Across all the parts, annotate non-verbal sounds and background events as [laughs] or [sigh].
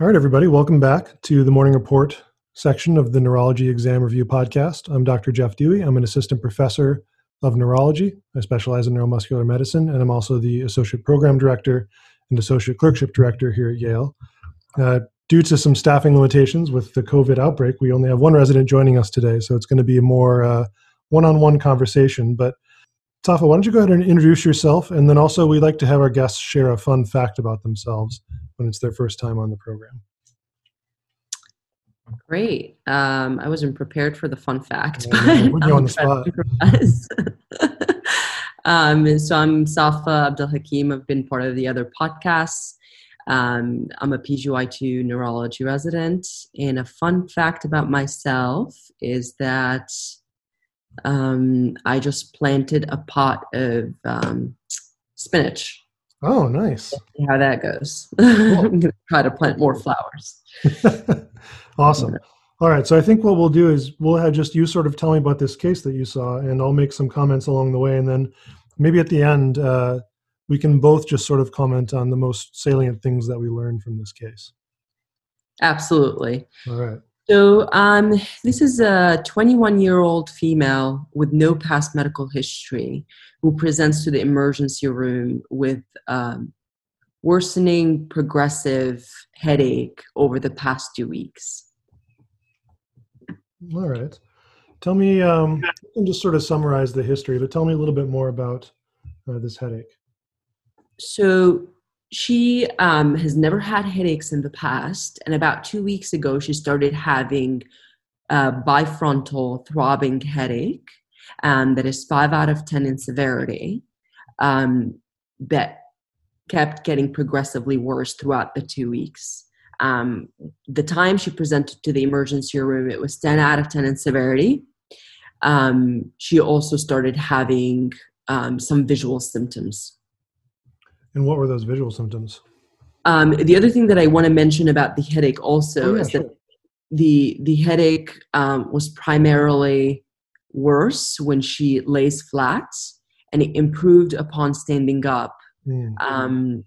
All right, everybody, welcome back to the morning report section of the Neurology Exam Review podcast. I'm Dr. Jeff Dewey. I'm an assistant professor of neurology. I specialize in neuromuscular medicine, and I'm also the associate program director and associate clerkship director here at Yale. Uh, due to some staffing limitations with the COVID outbreak, we only have one resident joining us today, so it's going to be a more uh, one-on-one conversation. But Safa, why don't you go ahead and introduce yourself, and then also we like to have our guests share a fun fact about themselves when it's their first time on the program. Great. Um, I wasn't prepared for the fun fact, yeah, but on the spot. [laughs] [laughs] um, so I'm Safa Abdul Hakim. I've been part of the other podcasts. Um, I'm a PGY2 neurology resident. And a fun fact about myself is that um, I just planted a pot of um, spinach Oh, nice. how that goes. Cool. [laughs] I'm going to try to plant more flowers. [laughs] awesome. All right. So I think what we'll do is we'll have just you sort of tell me about this case that you saw, and I'll make some comments along the way. And then maybe at the end, uh, we can both just sort of comment on the most salient things that we learned from this case. Absolutely. All right. So, um, this is a 21 year old female with no past medical history who presents to the emergency room with um, worsening progressive headache over the past two weeks. All right. Tell me, um, you can just sort of summarize the history, but tell me a little bit more about uh, this headache. So, she um, has never had headaches in the past, and about two weeks ago, she started having a bifrontal throbbing headache um, that is five out of 10 in severity um, that kept getting progressively worse throughout the two weeks. Um, the time she presented to the emergency room, it was 10 out of 10 in severity. Um, she also started having um, some visual symptoms and what were those visual symptoms? Um, the other thing that I want to mention about the headache also oh, yeah, is sure. that the the headache um, was primarily worse when she lays flat, and it improved upon standing up. Mm. Um,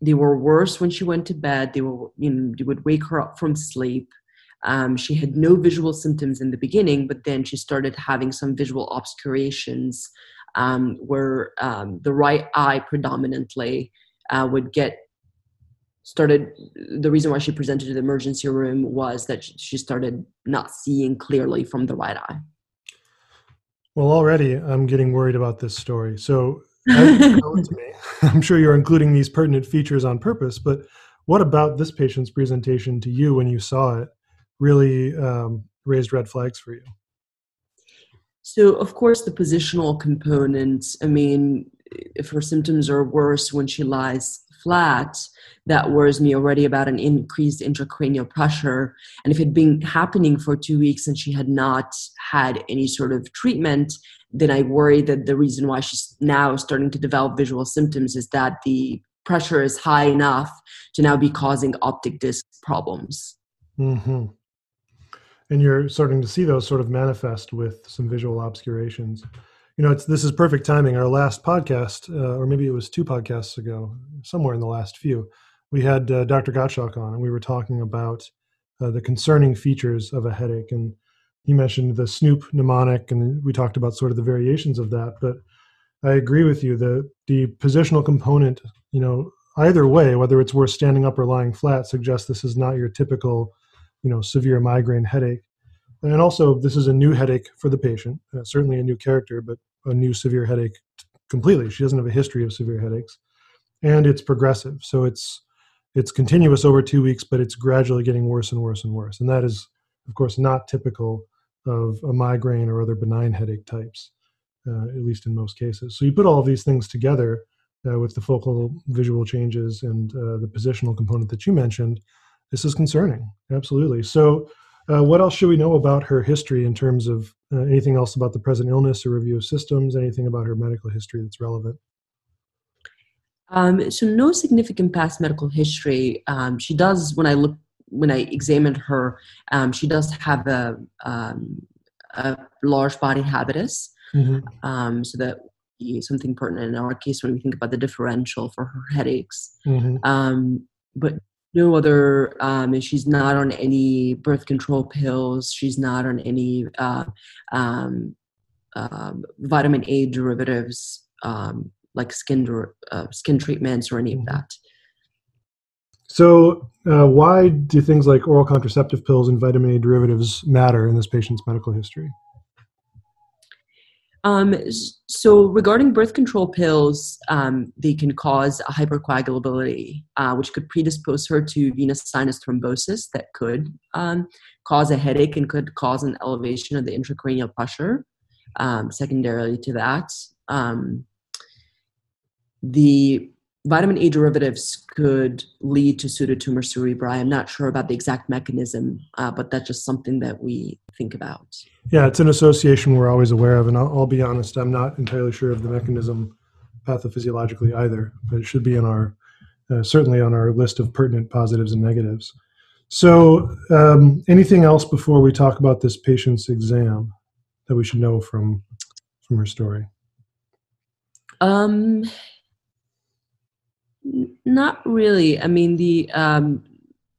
they were worse when she went to bed. They were, you know, they would wake her up from sleep. Um, she had no visual symptoms in the beginning, but then she started having some visual obscurations um, where um, the right eye predominantly uh, would get started the reason why she presented to the emergency room was that she started not seeing clearly from the right eye. Well already i'm getting worried about this story. So [laughs] [laughs] i'm sure you're including these pertinent features on purpose but what about this patient's presentation to you when you saw it really um, raised red flags for you so, of course, the positional component, I mean, if her symptoms are worse when she lies flat, that worries me already about an increased intracranial pressure. And if it had been happening for two weeks and she had not had any sort of treatment, then I worry that the reason why she's now starting to develop visual symptoms is that the pressure is high enough to now be causing optic disc problems. Mm-hmm and you're starting to see those sort of manifest with some visual obscurations. You know it's this is perfect timing. Our last podcast uh, or maybe it was two podcasts ago somewhere in the last few we had uh, dr gottschalk on and we were talking about uh, the concerning features of a headache. And he mentioned the snoop mnemonic and we talked about sort of the variations of that. But i agree with you the the positional component you know either way whether it's worth standing up or lying flat suggests this is not your typical you know severe migraine headache. And also this is a new headache for the patient uh, certainly a new character but a new severe headache completely. She doesn't have a history of severe headaches. And it's progressive so it's it's continuous over two weeks but it's gradually getting worse and worse and worse. And that is of course not typical of a migraine or other benign headache types uh, at least in most cases. So you put all of these things together uh, with the focal visual changes and uh, the positional component that you mentioned this is concerning. Absolutely. So, uh, what else should we know about her history in terms of uh, anything else about the present illness or review of systems? Anything about her medical history that's relevant? Um, so, no significant past medical history. Um, she does, when I look, when I examined her, um, she does have a, um, a large body habitus. Mm-hmm. Um, so that something pertinent in our case when we think about the differential for her headaches. Mm-hmm. Um, but no other um, she's not on any birth control pills. She's not on any uh, um, um, vitamin a derivatives um, like skin uh, skin treatments or any of that. So uh, why do things like oral contraceptive pills and vitamin a derivatives matter in this patient's medical history um, so regarding birth control pills, um, they can cause a hypercoagulability, uh, which could predispose her to venous sinus thrombosis that could um, cause a headache and could cause an elevation of the intracranial pressure. Um, secondarily to that, um, the vitamin A derivatives could lead to pseudotumor cerebri. I'm not sure about the exact mechanism, uh, but that's just something that we think about. Yeah, it's an association we're always aware of, and I'll, I'll be honest, I'm not entirely sure of the mechanism pathophysiologically either, but it should be in our uh, certainly on our list of pertinent positives and negatives. So, um, anything else before we talk about this patient's exam that we should know from from her story? Um, not really. I mean, the um,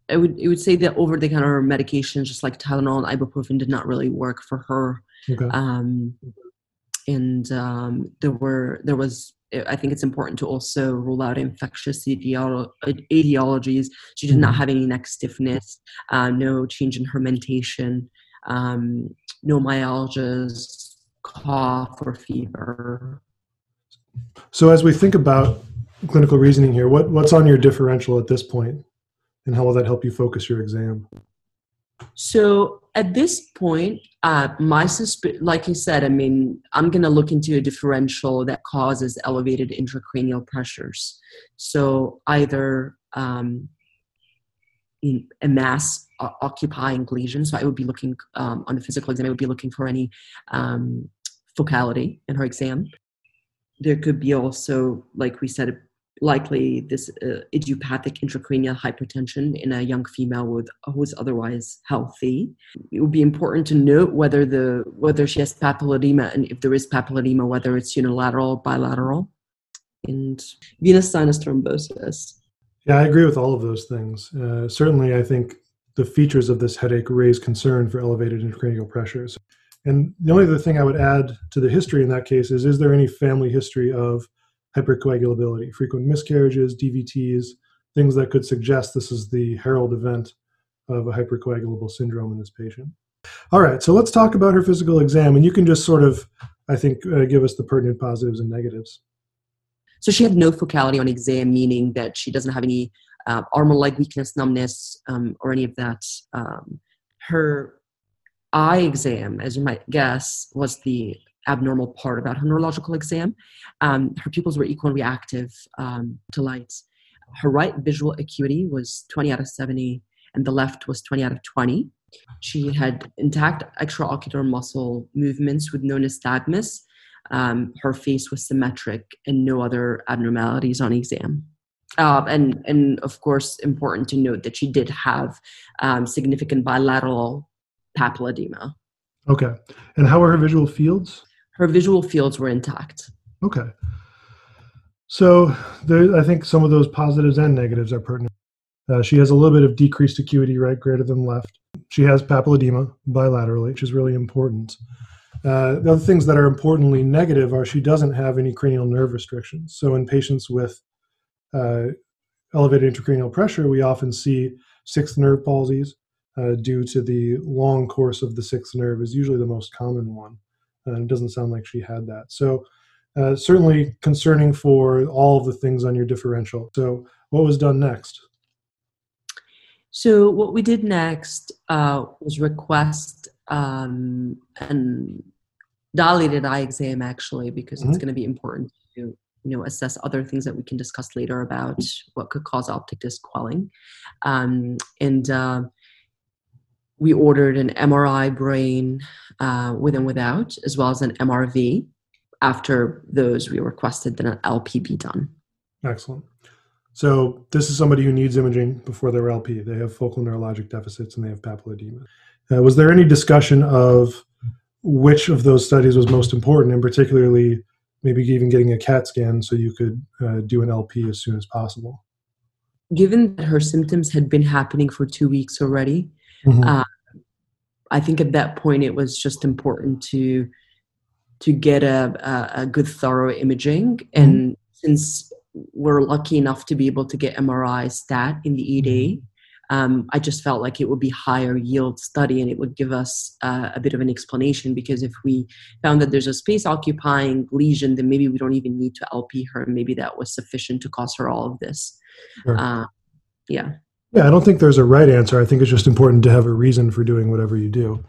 I would I would say that over the counter medications, just like Tylenol and ibuprofen, did not really work for her. Okay. Um, and um, there were there was I think it's important to also rule out infectious etiologies. She did not mm-hmm. have any neck stiffness, uh, no change in her mentation, um, no myalgias, cough, or fever. So, as we think about clinical reasoning here. What what's on your differential at this point, and how will that help you focus your exam? So at this point, uh, my susp- like you said, I mean, I'm going to look into a differential that causes elevated intracranial pressures. So either um, a mass occupying lesion. So I would be looking um, on the physical exam. I would be looking for any um, focality in her exam. There could be also, like we said, likely this uh, idiopathic intracranial hypertension in a young female with who is otherwise healthy. It would be important to note whether the whether she has papilledema and if there is papilledema, whether it's unilateral, bilateral, and venous sinus thrombosis. Yeah, I agree with all of those things. Uh, certainly, I think the features of this headache raise concern for elevated intracranial pressures. And the only other thing I would add to the history in that case is: is there any family history of hypercoagulability, frequent miscarriages, DVTs, things that could suggest this is the herald event of a hypercoagulable syndrome in this patient. All right, so let's talk about her physical exam, and you can just sort of, I think, uh, give us the pertinent positives and negatives. So she had no focality on exam, meaning that she doesn't have any uh, arm or leg weakness, numbness, um, or any of that. Um, her eye exam, as you might guess, was the abnormal part about her neurological exam. Um, her pupils were equal and reactive um, to lights. Her right visual acuity was 20 out of 70, and the left was 20 out of 20. She had intact extraocular muscle movements with no nystagmus. Um, her face was symmetric and no other abnormalities on exam. Uh, and, and of course, important to note that she did have um, significant bilateral papilledema. Okay. And how are her visual fields? Her visual fields were intact. Okay. So there, I think some of those positives and negatives are pertinent. Uh, she has a little bit of decreased acuity, right, greater than left. She has papilledema bilaterally, which is really important. Uh, the other things that are importantly negative are she doesn't have any cranial nerve restrictions. So in patients with uh, elevated intracranial pressure, we often see sixth nerve palsies uh, due to the long course of the sixth nerve is usually the most common one. Uh, it doesn't sound like she had that. So uh, certainly concerning for all of the things on your differential. So what was done next? So what we did next uh, was request um, and dilated eye exam actually because mm-hmm. it's going to be important to you know assess other things that we can discuss later about what could cause optic disc swelling um, and uh, we ordered an MRI brain uh, with and without, as well as an MRV. After those, we requested that an LP be done. Excellent. So this is somebody who needs imaging before their LP. They have focal neurologic deficits and they have papilledema. Uh, was there any discussion of which of those studies was most important, and particularly maybe even getting a CAT scan so you could uh, do an LP as soon as possible? given that her symptoms had been happening for two weeks already, mm-hmm. uh, I think at that point it was just important to to get a, a, a good thorough imaging. Mm-hmm. And since we're lucky enough to be able to get MRI stat in the ED, mm-hmm. um, I just felt like it would be higher yield study and it would give us uh, a bit of an explanation because if we found that there's a space occupying lesion, then maybe we don't even need to LP her. Maybe that was sufficient to cause her all of this. Sure. Uh, yeah. Yeah, I don't think there's a right answer. I think it's just important to have a reason for doing whatever you do.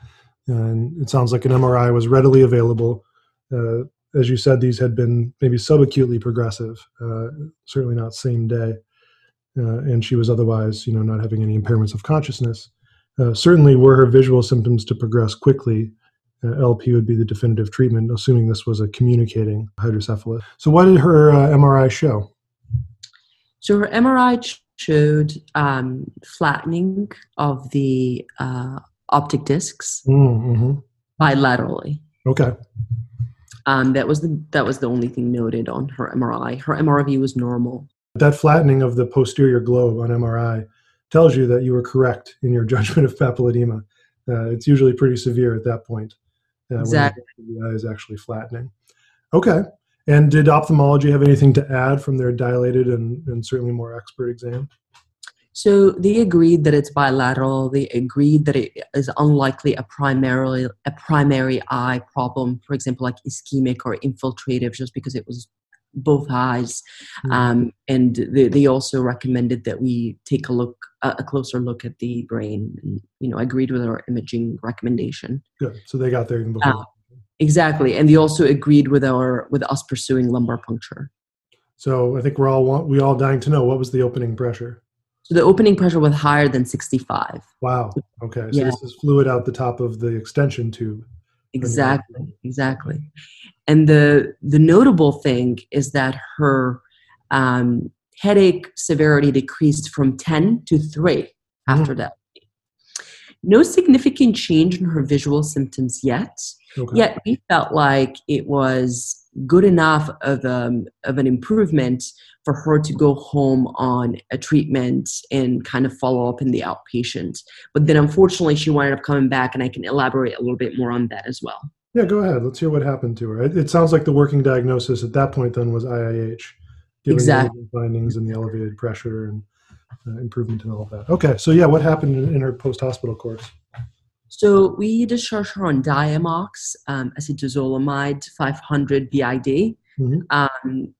And it sounds like an MRI was readily available. Uh, as you said, these had been maybe subacutely progressive, uh, certainly not same day. Uh, and she was otherwise, you know, not having any impairments of consciousness. Uh, certainly, were her visual symptoms to progress quickly, uh, LP would be the definitive treatment, assuming this was a communicating hydrocephalus. So, what did her uh, MRI show? So, her MRI showed um, flattening of the uh, optic discs mm-hmm. bilaterally. Okay. Um, that was the that was the only thing noted on her MRI. Her MRI was normal. That flattening of the posterior globe on MRI tells you that you were correct in your [laughs] judgment of papilledema. Uh, it's usually pretty severe at that point. Uh, exactly. The eye is actually flattening. Okay. And did ophthalmology have anything to add from their dilated and, and certainly more expert exam? So they agreed that it's bilateral. They agreed that it is unlikely a primarily a primary eye problem, for example, like ischemic or infiltrative, just because it was both eyes. Mm-hmm. Um, and they, they, also recommended that we take a look, a, closer look at the brain, and you know, agreed with our imaging recommendation. Good. So they got there even before. Uh, Exactly, and they also agreed with our with us pursuing lumbar puncture. So I think we're all we all dying to know what was the opening pressure. So the opening pressure was higher than 65. Wow. Okay. So yeah. this is fluid out the top of the extension tube. Exactly. Exactly. And the the notable thing is that her um, headache severity decreased from 10 to 3 after mm. that. No significant change in her visual symptoms yet. Okay. Yet we felt like it was good enough of, um, of an improvement for her to go home on a treatment and kind of follow up in the outpatient. But then unfortunately, she wound up coming back, and I can elaborate a little bit more on that as well. Yeah, go ahead. Let's hear what happened to her. It, it sounds like the working diagnosis at that point then was IIH, given exactly. the findings and the elevated pressure and uh, improvement and all of that. Okay, so yeah, what happened in, in her post hospital course? So we discharged her on Diamox, um, acetazolamide 500 BID. Mm-hmm. Um,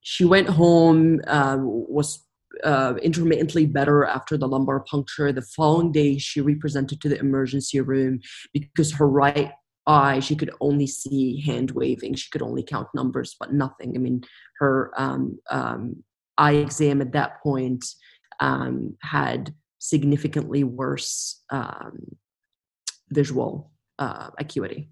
she went home, uh, was uh, intermittently better after the lumbar puncture. The following day, she represented to the emergency room because her right eye, she could only see hand waving. She could only count numbers, but nothing. I mean, her um, um, eye exam at that point um, had significantly worse um, visual uh, acuity.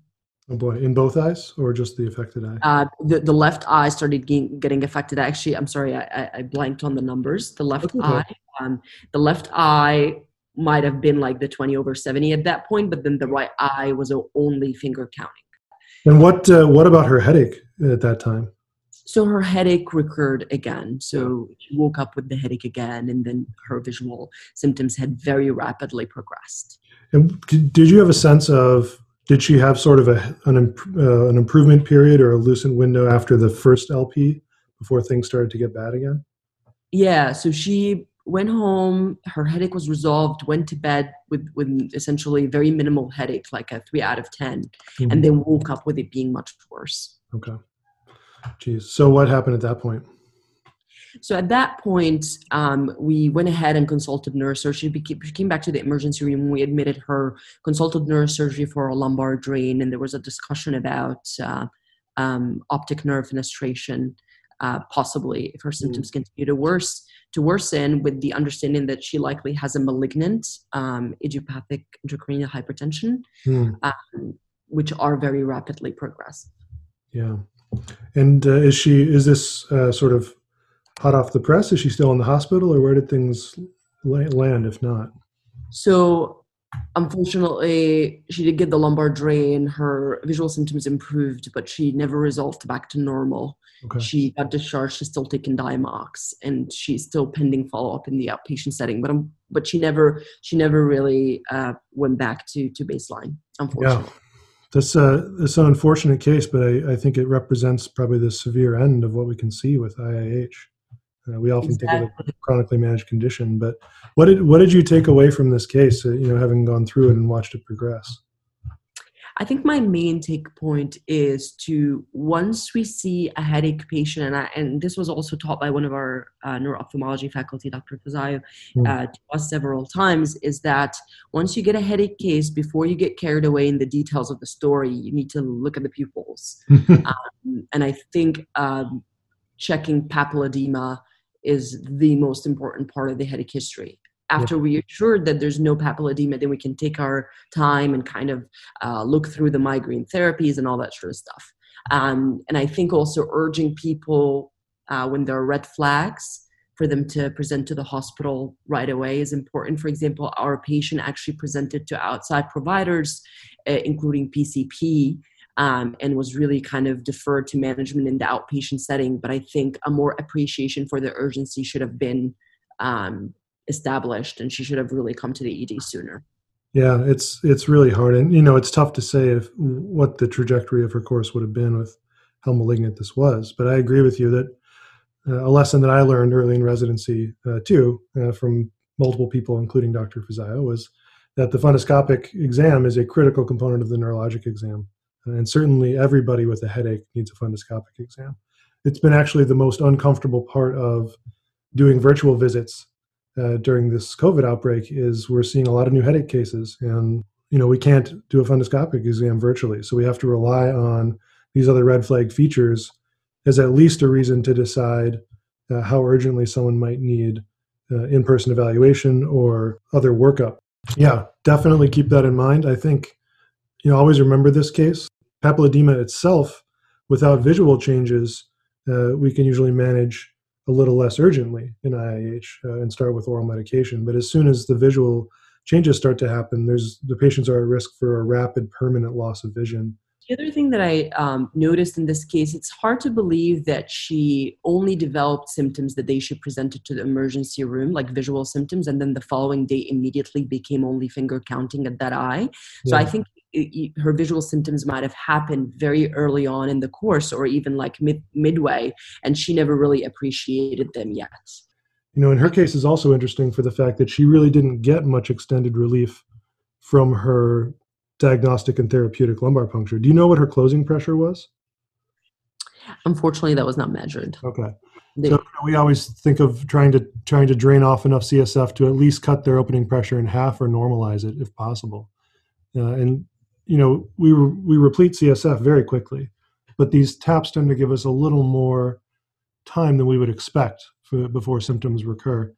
Oh boy, in both eyes or just the affected eye? Uh, the, the left eye started getting, getting affected. Actually, I'm sorry, I, I blanked on the numbers. The left okay. eye, um, the left eye might have been like the 20 over 70 at that point, but then the right eye was only finger counting. And what uh, what about her headache at that time? So her headache recurred again. So she woke up with the headache again, and then her visual symptoms had very rapidly progressed. And did you have a sense of did she have sort of a an, uh, an improvement period or a lucent window after the first LP before things started to get bad again? Yeah, so she went home, her headache was resolved, went to bed with with essentially very minimal headache, like a three out of 10 mm-hmm. and then woke up with it being much worse. Okay. Geez. So what happened at that point? So at that point, um, we went ahead and consulted neurosurgery. She came back to the emergency room. We admitted her, consulted neurosurgery for a lumbar drain, and there was a discussion about uh, um, optic nerve fenestration, uh, possibly if her symptoms mm. continue to worse to worsen, with the understanding that she likely has a malignant um, idiopathic intracranial hypertension, mm. which are very rapidly progressive. Yeah. And uh, is she is this uh, sort of hot off the press? Is she still in the hospital, or where did things land? If not, so unfortunately, she did get the lumbar drain. Her visual symptoms improved, but she never resolved back to normal. Okay. She got discharged. She's still taking Diamox, and she's still pending follow up in the outpatient setting. But um, but she never she never really uh, went back to to baseline. Unfortunately. Yeah. That's a that's an unfortunate case, but I, I think it represents probably the severe end of what we can see with IIH. Uh, we often exactly. think of a chronically managed condition, but what did what did you take away from this case? Uh, you know, having gone through it and watched it progress. I think my main take point is to once we see a headache patient, and, I, and this was also taught by one of our uh, neuro-ophthalmology faculty, Dr. Fazayo, mm. uh, to us several times, is that once you get a headache case, before you get carried away in the details of the story, you need to look at the pupils. [laughs] um, and I think um, checking papilledema is the most important part of the headache history after we are assured that there's no papilledema, then we can take our time and kind of uh, look through the migraine therapies and all that sort of stuff. Um, and I think also urging people uh, when there are red flags for them to present to the hospital right away is important. For example, our patient actually presented to outside providers, uh, including PCP, um, and was really kind of deferred to management in the outpatient setting. But I think a more appreciation for the urgency should have been um, established and she should have really come to the ed sooner. Yeah it's it's really hard. And you know it's tough to say if what the trajectory of her course would have been with how malignant this was. But i agree with you that uh, a lesson that i learned early in residency uh, too uh, from multiple people including dr Fazayo, was that the fundoscopic exam is a critical component of the neurologic exam. And certainly everybody with a headache needs a fundoscopic exam. It's been actually the most uncomfortable part of doing virtual visits uh, during this COVID outbreak is we're seeing a lot of new headache cases, and you know we can't do a fundoscopic exam virtually, so we have to rely on these other red flag features as at least a reason to decide uh, how urgently someone might need uh, in-person evaluation or other workup. Yeah, definitely keep that in mind. I think you know always remember this case. Papilledema itself, without visual changes, uh, we can usually manage a little less urgently in IIH uh, and start with oral medication. But as soon as the visual changes start to happen, there's the patients are at risk for a rapid, permanent loss of vision. The other thing that I um, noticed in this case, it's hard to believe that she only developed symptoms that day she presented to the emergency room, like visual symptoms, and then the following day immediately became only finger counting at that eye. So yeah. I think it, her visual symptoms might have happened very early on in the course or even like mid, midway and she never really appreciated them yet. You know in her case is also interesting for the fact that she really didn't get much extended relief from her diagnostic and therapeutic lumbar puncture. Do you know what her closing pressure was? Unfortunately that was not measured. Okay. So we always think of trying to trying to drain off enough csf to at least cut their opening pressure in half or normalize it if possible. Uh, and you know, we we replete CSF very quickly, but these taps tend to give us a little more time than we would expect for, before symptoms recur,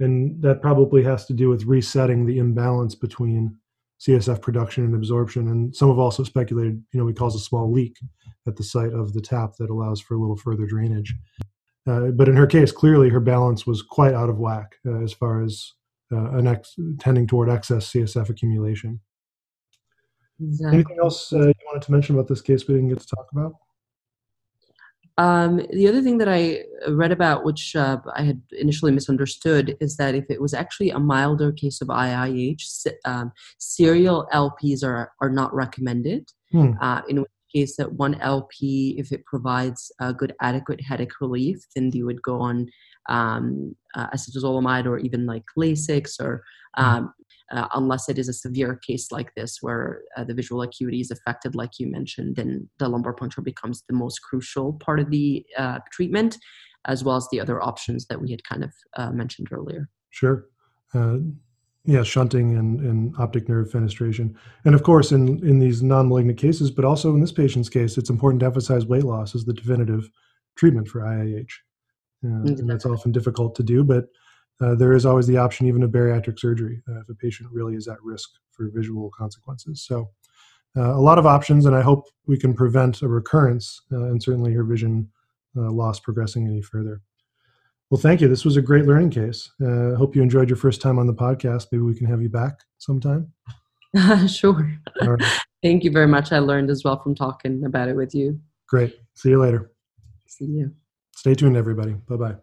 and that probably has to do with resetting the imbalance between CSF production and absorption. And some have also speculated, you know, we cause a small leak at the site of the tap that allows for a little further drainage. Uh, but in her case, clearly her balance was quite out of whack uh, as far as uh, an ex- tending toward excess CSF accumulation. Exactly. Anything else uh, you wanted to mention about this case we didn't get to talk about? Um, the other thing that I read about, which uh, I had initially misunderstood, is that if it was actually a milder case of IIH, um, serial LPs are, are not recommended. Hmm. Uh, in which case, that one LP, if it provides a good adequate headache relief, then you would go on um, uh, acetazolamide or even like Lasix or hmm. um, uh, unless it is a severe case like this where uh, the visual acuity is affected, like you mentioned, then the lumbar puncture becomes the most crucial part of the uh, treatment, as well as the other options that we had kind of uh, mentioned earlier. Sure. Uh, yeah, shunting and, and optic nerve fenestration. And of course, in, in these non malignant cases, but also in this patient's case, it's important to emphasize weight loss as the definitive treatment for IIH. Uh, and that's often difficult to do, but uh, there is always the option even of bariatric surgery uh, if a patient really is at risk for visual consequences. So, uh, a lot of options, and I hope we can prevent a recurrence uh, and certainly her vision uh, loss progressing any further. Well, thank you. This was a great learning case. I uh, hope you enjoyed your first time on the podcast. Maybe we can have you back sometime. [laughs] sure. Right. [laughs] thank you very much. I learned as well from talking about it with you. Great. See you later. See you. Stay tuned, everybody. Bye bye.